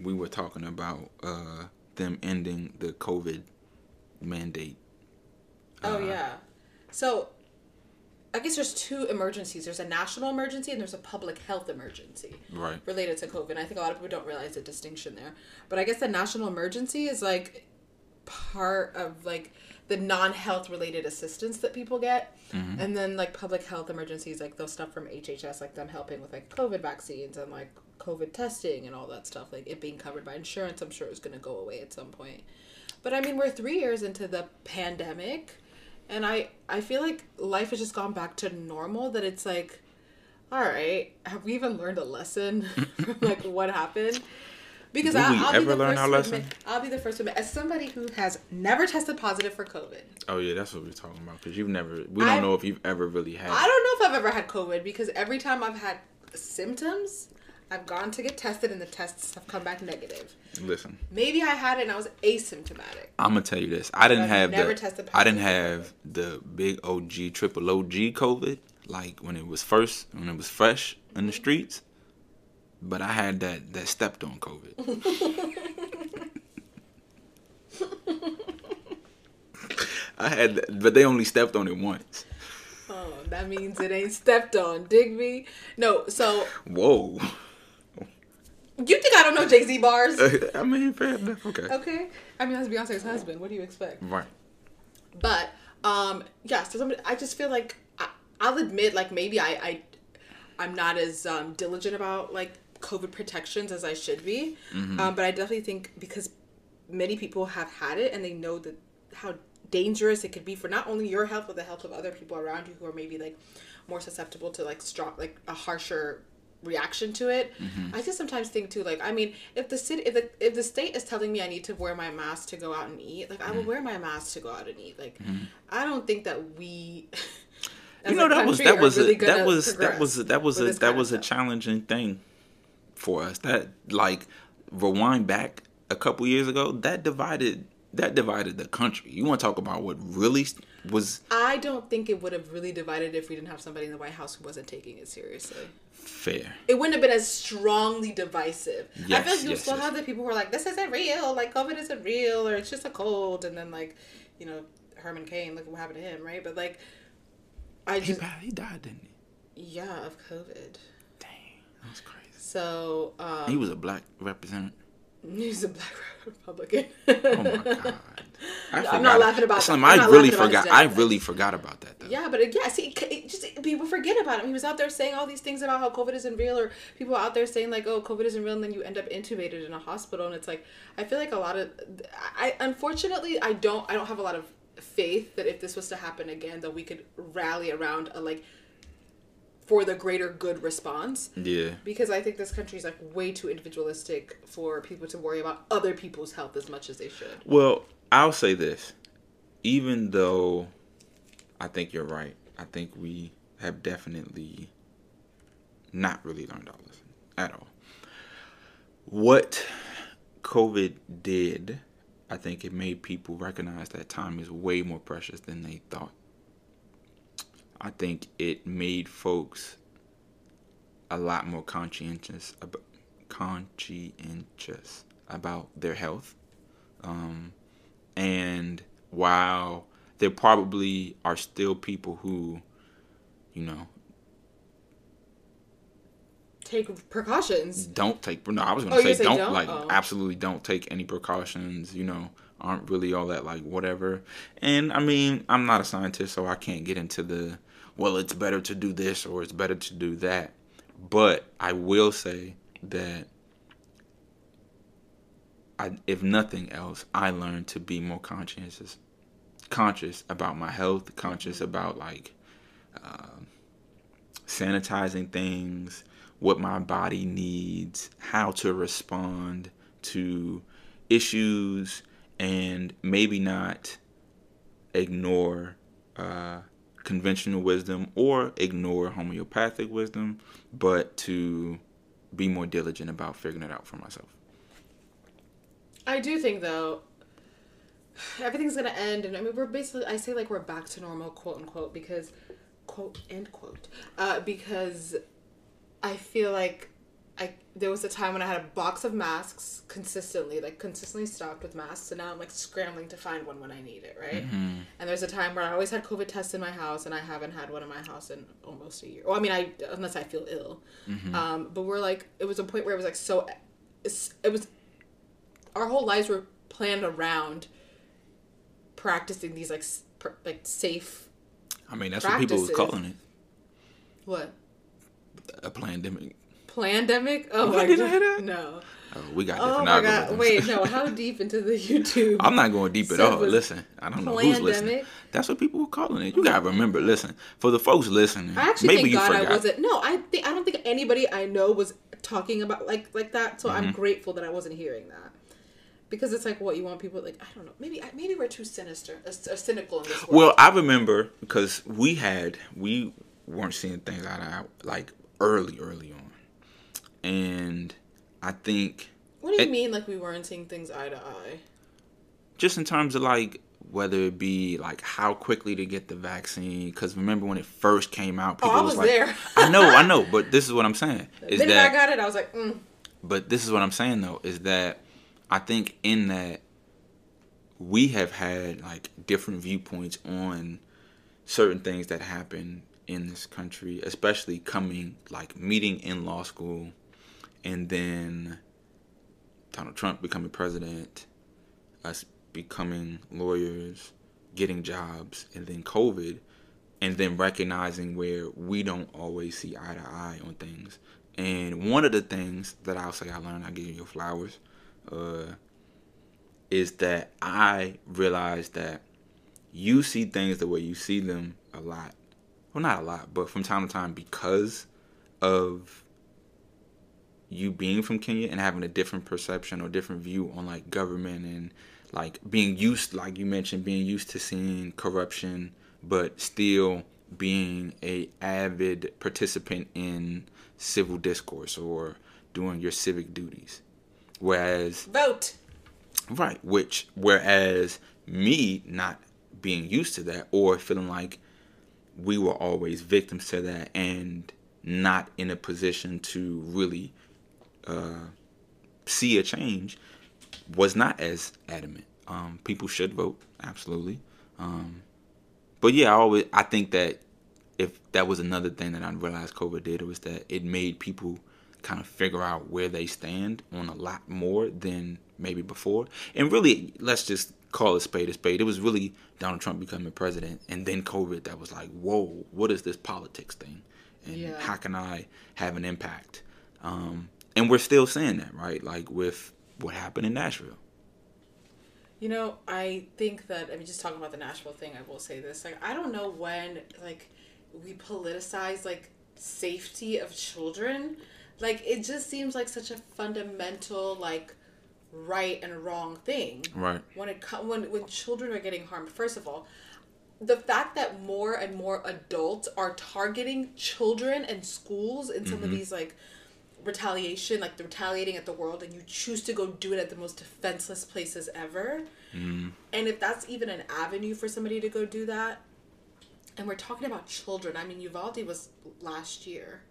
We were talking about uh them ending the COVID mandate. oh Uh, yeah. So, I guess there's two emergencies. There's a national emergency and there's a public health emergency. Right. related to COVID. I think a lot of people don't realize the distinction there. But I guess the national emergency is like part of like the non-health related assistance that people get. Mhm. And then like public health emergencies like those stuff from HHS like them helping with like COVID vaccines and like COVID testing and all that stuff like it being covered by insurance I'm sure is going to go away at some point. But I mean we're 3 years into the pandemic and I I feel like life has just gone back to normal that it's like all right, have we even learned a lesson from like what happened? Because I, we I'll ever be the learn first our lesson? admit, I'll be the first to admit, as somebody who has never tested positive for COVID, Oh yeah, that's what we're talking about. Because you've never, we don't I've- know if you've ever really had. I don't know if I've ever had COVID because every time I've had symptoms, I've gone to get tested and the tests have come back negative. Listen, Maybe I had it and I was asymptomatic. I'm gonna tell you this. I didn't I've have never the. tested I didn't have the big OG triple OG COVID like when it was first when it was fresh in the streets. But I had that that stepped on COVID. I had, that, but they only stepped on it once. Oh, that means it ain't stepped on. Digby. No, so Whoa. You think I don't know Jay Z bars? I mean, fair enough. Okay. Okay. I mean, that's Beyonce's husband. What do you expect? Right. But um, yeah. So somebody, I just feel like I, I'll admit, like maybe I, I I'm not as um, diligent about like COVID protections as I should be. Um, but I definitely think because many people have had it and they know that how dangerous it could be for not only your health but the health of other people around you who are maybe like more susceptible to like strong like a harsher reaction to it. Mm-hmm. I just sometimes think too like i mean if the city if the, if the state is telling me i need to wear my mask to go out and eat like i will mm. wear my mask to go out and eat. Like mm-hmm. i don't think that we you know that was that was really a, that was that was a, that was a that was a challenging thing for us. That like rewind back a couple years ago, that divided that divided the country. You want to talk about what really was I don't think it would have really divided if we didn't have somebody in the White House who wasn't taking it seriously. fair. It wouldn't have been as strongly divisive. I Yes, feel like you yes, still yes. have the people who are like, "This isn't real," like COVID isn't real, or it's just a cold, and then like, you know, Herman Cain, look what happened to him, right? But like, I He, just died- he died, didn't he? yeah of COVID. Dang, that's crazy. So um, He was a black representative. He's a black Republican. Oh my god. I I'm forgot. not laughing about. I'm I really forgot. I really forgot about that though. Yeah, but it, yeah, see, it, it just people forget about him. He was out there saying all these things about how COVID isn't real, or people out there saying like, "Oh, COVID isn't real," and then you end up intubated in a hospital, and it's like, I feel like a lot of, I unfortunately, I don't, I don't have a lot of faith that if this was to happen again, that we could rally around a like, for the greater good response. Yeah. Because I think this country is like way too individualistic for people to worry about other people's health as much as they should. Well, I'll say this. Even though I think you're right, I think we have definitely not really learned our lesson at all. What COVID did, I think it made people recognize that time is way more precious than they thought. I think it made folks a lot more conscientious about conscientious about their health. Um, and while there probably are still people who, you know, Take precautions. don't take no, I was gonna Oh, say say don't, don't? like Oh. absolutely don't take any precautions, you know, aren't really all that like whatever. And I mean, I'm not a scientist, so I can't get into the well, it's better to do this or it's better to do that. But I will say that I, if nothing else, I learned to be more conscientious, conscious about my health, conscious about like um sanitizing things, what my body needs, how to respond to issues, and maybe not ignore uh, conventional wisdom or ignore homeopathic wisdom, but to be more diligent about figuring it out for myself. I do think though everything's gonna end and I mean we're basically I say like we're back to normal quote unquote because quote end quote uh, because I feel like I there was a time when I had a box of masks consistently like consistently stocked with masks and now I'm like scrambling to find one when I need it right? And there's a time where I always had COVID tests in my house and I haven't had one in my house in almost a year. Well I mean I unless I feel ill. Um, but we're like it was a point where it was like so it was our whole lives were planned around practicing these like pr- like safe I mean, that's what people was calling it. What? A pandemic. Pandemic oh What, my did I god hear no Oh, we got oh different my algorithms. god wait no how deep into the youtube I'm not going deep at all. Listen, I don't know who's listening. Plandemic? That's what people were calling it. You gotta remember. Listen, for the folks listening, i actually maybe thank you god forgot. i wasn't no i think i don't think anybody i know was talking about like like that so Mm-hmm. i'm grateful that i wasn't hearing that because it's like what you want people like i don't know maybe maybe we're too sinister or, or cynical in this world Well, I remember because we had we weren't seeing things out of like early, early on, and I think what do you it- mean like we weren't seeing things eye to eye just in terms of like whether it be like how quickly to get the vaccine. Because remember when it first came out, Oh, people I was, was like, there. I know, I know, but this is what I'm saying is then that when i got it i was like mm. But this is what I'm saying though, is that I think in that we have had like different viewpoints on certain things that happen in this country, especially coming like meeting in law school and then Donald Trump becoming president, us becoming lawyers, getting jobs, and then COVID, and then recognizing where we don't always see eye to eye on things. And one of the things that I'll say I learned, I give you flowers, uh, is that I realized that you see things the way you see them a lot. Well, not a lot, but from time to time because of you being from Kenya and having a different perception or different view on like government and like being used, like you mentioned, being used to seeing corruption, but still being a avid participant in civil discourse or doing your civic duties. Whereas vote Right. Which, whereas me not being used to that or feeling like we were always victims to that and not in a position to really uh, see a change was not as adamant. Um, people should vote, absolutely. Um, but yeah, I always I think that if that was another thing that I realized COVID did was that it made people kind of figure out where they stand on a lot more than maybe before. And really, let's just call a spade a spade. It was really Donald Trump becoming president, and then COVID that was like, whoa, what is this politics thing, and Yeah. how can I have an impact? Um, and we're still seeing that, right? Like with what happened in Nashville. You know, I think that I mean, just talking about the Nashville thing, I will say this: like, I don't know when like we politicize like safety of children. Like, it just seems like such a fundamental like right and wrong thing. Right. When it when when children are getting harmed, first of all, the fact that more and more adults are targeting children and schools in some of mm-hmm. these like retaliation, like the retaliating at the world, and you choose to go do it at the most defenseless places ever. Mm. And if that's even an avenue for somebody to go do that, and we're talking about children, I mean, Uvalde was last year,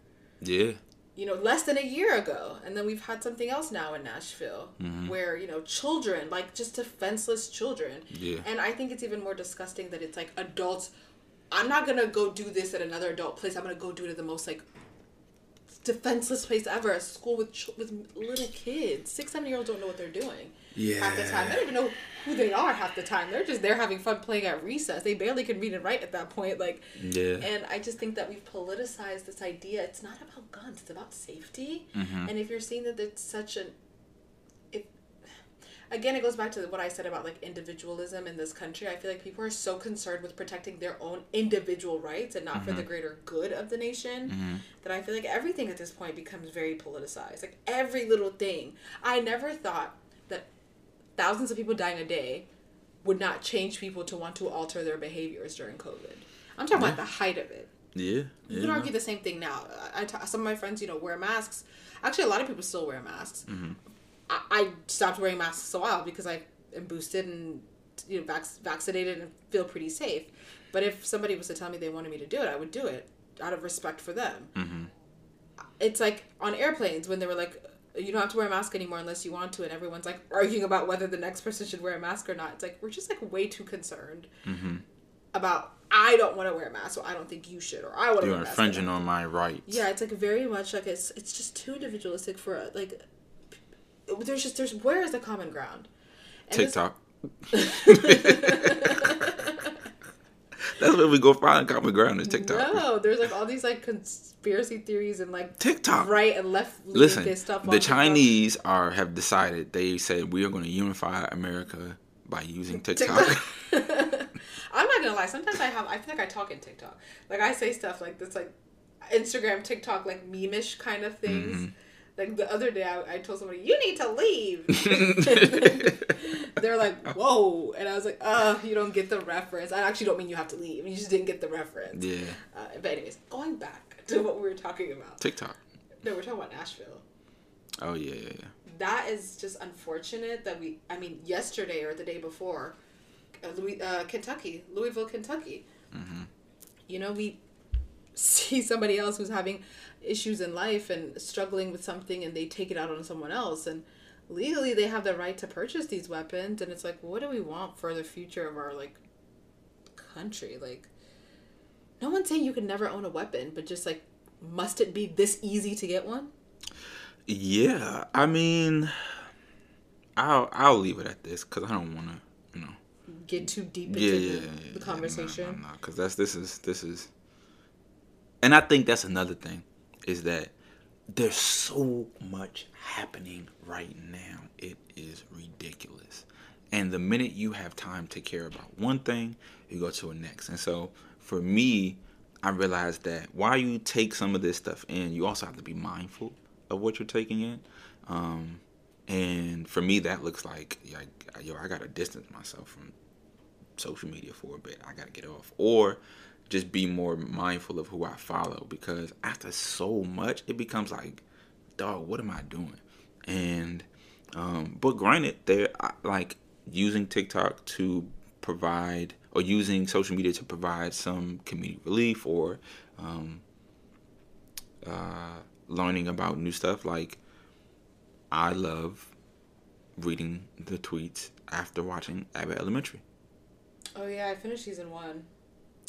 Yeah. you know, less than a year ago, and then we've had something else now in Nashville mm-hmm. where you know children, like just defenseless children, Yeah. and I think it's even more disgusting that it's like adults. I'm not gonna go do this at another adult place. I'm gonna go do it at the most like defenseless place ever, a school with ch- with little kids. Six, seven year olds don't know what they're doing. Yeah. Half the time, they don't even know who they are. Half the time, they're just there having fun playing at recess. They barely can read and write at that point. Like, Yeah. and I just think that we've politicized this idea. It's not about guns. It's about safety. Mm-hmm. And if you're seeing that it's such an, again, it goes back to what I said about like individualism in this country. I feel like people are so concerned with protecting their own individual rights and not for Mm-hmm. the greater good of the nation that I feel like everything at this point becomes very politicized. Like every little thing. I never thought that thousands of people dying a day would not change people to want to alter their behaviors during COVID. I'm talking about the height of it. Yeah. You yeah. can argue the same thing now. I, I some of my friends, you know, wear masks. Actually, a lot of people still wear masks. I, I stopped wearing masks a while because I am boosted and you know vac- vaccinated and feel pretty safe. But if somebody was to tell me they wanted me to do it, I would do it out of respect for them. Mm-hmm. It's like on airplanes when they were like, you don't have to wear a mask anymore unless you want to, and everyone's like arguing about whether the next person should wear a mask or not. It's like we're just like way too concerned mm-hmm. about I don't want to wear a mask, so I don't think you should, or I want to You're wear a mask. I don't infringing on my rights. yeah, it's like very much like it's it's just too individualistic for like. There's just there's where is the common ground? And TikTok. That's where we go find common ground is TikTok. No, there's like all these like conspiracy theories and like TikTok. right and left Listen, stuff. the TikTok. Chinese are have decided they said we are going to unify America by using TikTok. TikTok. I'm not gonna lie. Sometimes I have. I feel like I talk in TikTok. Like I say stuff like this, like Instagram, TikTok, like meme-ish kind of things. Mm-hmm. Like the other day, I, I told somebody, "You need to leave." They're like, "Whoa!" And I was like, "Oh, you don't get the reference." I actually don't mean you have to leave. You just didn't get the reference. yeah, Uh, but anyways, going back to what we were talking about. TikTok. No, we're talking about Nashville. Oh yeah, yeah, yeah. That is just unfortunate that we. I mean, yesterday or the day before, uh, Louis, uh, Kentucky, Louisville, Kentucky. You know, we see somebody else who's having issues in life and struggling with something, and they take it out on someone else, and legally they have the right to purchase these weapons, and it's like, what do we want for the future of our like country? Like, no one's saying you can never own a weapon, but just like, must it be this easy to get one? Yeah, I mean, I'll I'll leave it at this because I don't want to, you know. Get too deep into Yeah, the, yeah, the yeah, conversation. No, because that's this is this is, and I think that's another thing, is that there's so much happening right now. It is ridiculous, and the minute you have time to care about one thing, you go to the next. And so for me, I realized that while you take some of this stuff in, you also have to be mindful of what you're taking in. Um, and for me, that looks like, yeah, yo, I gotta distance myself from social media for a bit. I gotta get off, or just be more mindful of who I follow because after so much, it becomes like, dog, what am I doing? And um, but granted, they're like using TikTok to provide or using social media to provide some community relief or um, uh, learning about new stuff. Like I love reading the tweets after watching Abbott Elementary. Oh yeah, I finished season one.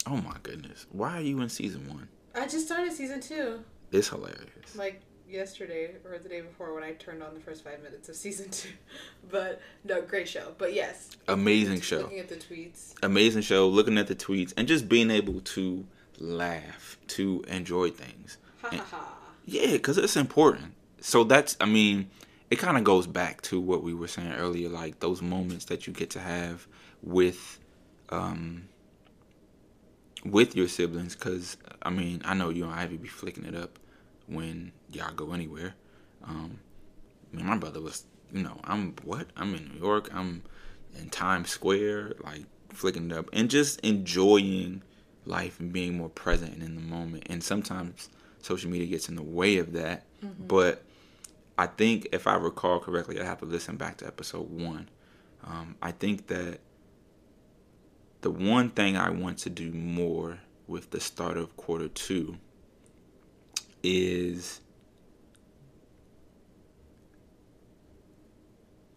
Oh my goodness. Why are you in season one? I just started season two. It's hilarious. Like yesterday or the day before when I turned on the first five minutes of season two. But no, great show. But yes, Amazing show. looking at the tweets. Amazing show. Looking at the tweets and just being able to laugh, to enjoy things. Ha ha ha. Yeah, because it's important. So that's, I mean, it kind of goes back to what we were saying earlier, like those moments that you get to have with, um, with your siblings. Because I mean, I know you and Ivy be flicking it up when y'all go anywhere. Um, I mean, my brother was, you know, I'm what? I'm in New York. I'm in Times Square, like flicking it up and just enjoying life and being more present and in the moment. And sometimes social media gets in the way of that. But I think if I recall correctly, I have to listen back to episode one. Um, I think that the one thing I want to do more with the start of quarter two is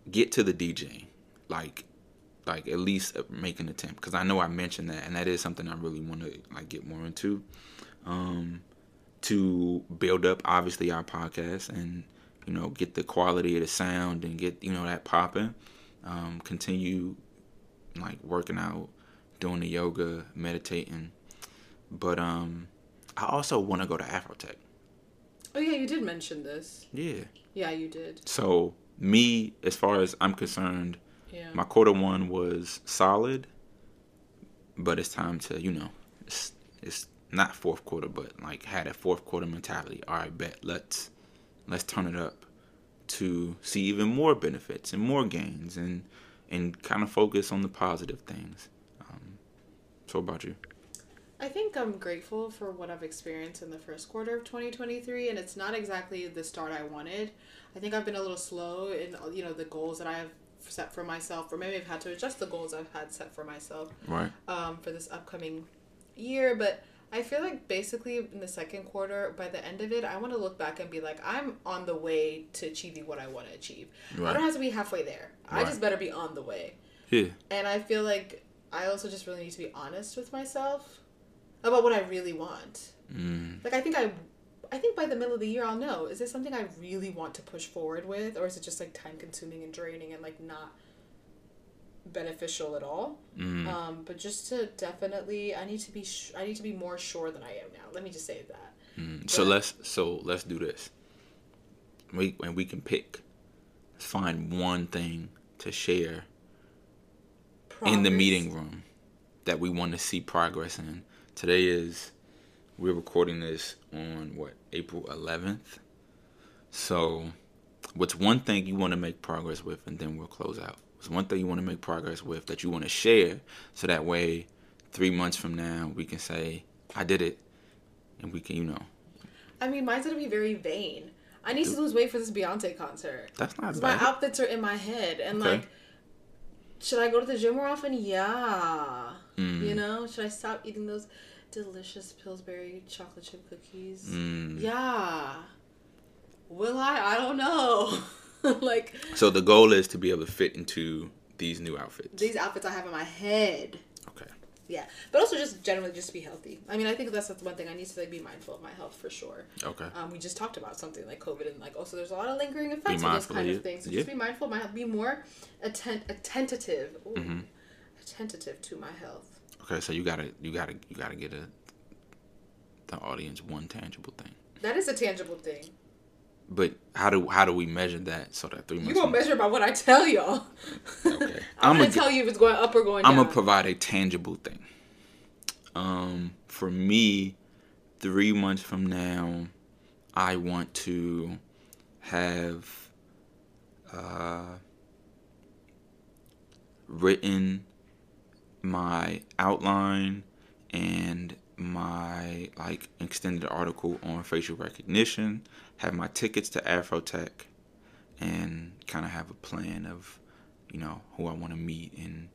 get to the DJ, like, like at least make an attempt. Because I know I mentioned that, and that is something I really want to like get more into, um, to build up obviously our podcast and you know get the quality of the sound and get you know that popping, um, continue like working out, doing the yoga, meditating, but um, I also want to go to Afrotech. Oh yeah, you did mention this. Yeah. Yeah, you did. So me, as far as I'm concerned, Yeah. my quarter one was solid, but it's time to you know, it's it's not fourth quarter, but like had a fourth quarter mentality. All right, bet let's let's turn it up to see even more benefits and more gains and and kind of focus on the positive things. So about you? I think I'm grateful for what I've experienced in the first quarter of 2023, and it's not exactly the start I wanted. I think I've been a little slow in you know the goals that I have set for myself, or maybe I've had to adjust the goals I've had set for myself Right. um, for this upcoming year. But I feel like basically in the second quarter, by the end of it, I want to look back and be like, I'm on the way to achieving what I want to achieve. I don't have to be halfway there. I just better be on the way. Yeah. And I feel like I also just really need to be honest with myself about what I really want. Mm. Like I think I I think by the middle of the year I'll know is this something I really want to push forward with or is it just like time consuming and draining and like not beneficial at all? Mm. Um but just to definitely I need to be sh- I need to be more sure than I am now. Let me just say that. Mm. So But- let's so let's do this. We and we can pick. Let's find one thing to share in the meeting room that we want to see progress in. Today is we're recording this on what April 11th. So, what's one thing you want to make progress with, and then we'll close out. What's one thing you want to make progress with that you want to share, so that way, three months from now, we can say, "I did it," and we can, you know, I mean, mine's gonna be very vain. I need to lose weight for this Beyonce concert. that's not 'Cause my outfits are in my head, and Okay. like, should I go to the gym more often? Yeah. Mm. You know, should I stop eating those delicious Pillsbury chocolate chip cookies? Mm. Yeah. Will I? I don't know. like So the goal is to be able to fit into these new outfits. these outfits I have in my head. Yeah, but also just generally just be healthy. I mean, I think that's, that's one thing I need to like be mindful of my health for sure. Okay. Um, we just talked about something like COVID and like also there's a lot of lingering effects of those kind of of things. So Yeah. just be mindful of my health. Be more atten- attentive. Ooh, Mm-hmm. Attentive to my health. Okay. So you gotta, you gotta, you gotta get a the audience one tangible thing. That is a tangible thing. But how do how do we measure that so that three months? You gonna from- measure by what I tell y'all. Okay. I'm, I'm gonna a- tell you if it's going up or going down. I'm gonna provide a tangible thing. Um, for me, three months from now, I want to have uh, written my outline and my like extended article on facial recognition, have my tickets to Afrotech, and kind of have a plan of, you know, who I want to meet and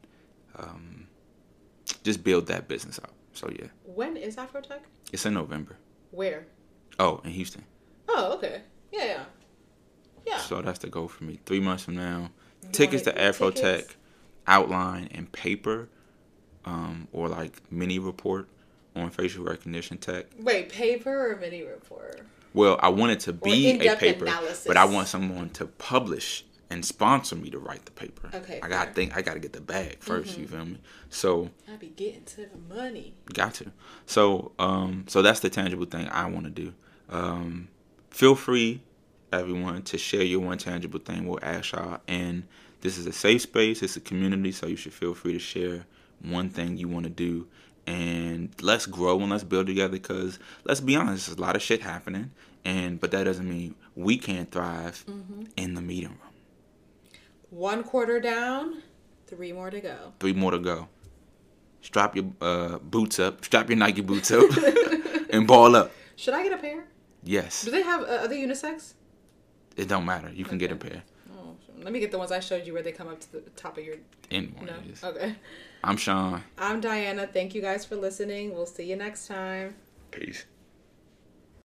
um, just build that business out. So yeah, when is Afrotech? it's in November. Where? Oh, in Houston. Oh, okay. Yeah, yeah. Yeah. So that's the goal for me. Three months from now, tickets to Afrotech, tickets? outline and paper, um, or like mini report on facial recognition tech. Wait, paper or mini report? Well, I want it to be a paper, analysis. but I want someone to publish and sponsor me to write the paper. Okay, I gotta think. I gotta get the bag 1st You feel me? So I be getting to the money. got to. So um, so that's the tangible thing I want to do. Um, feel free, everyone, to share your one tangible thing with Ashar. And this is a safe space. It's a community, so you should feel free to share one thing you want to do. And let's grow and let's build together. Because let's be honest, there's a lot of shit happening, and but that doesn't mean we can't thrive in the meeting room. One quarter down, three more to go. Three more to go. Strap your uh, boots up. Strap your Nike boots up, and ball up. Should I get a pair? Yes. Do they have uh, they unisex? It don't matter. You can get a pair. Oh, let me get the ones I showed you where they come up to the top of your. Anyone No. Okay. I'm Sean. I'm Diana. Thank you guys for listening. We'll see you next time. Peace.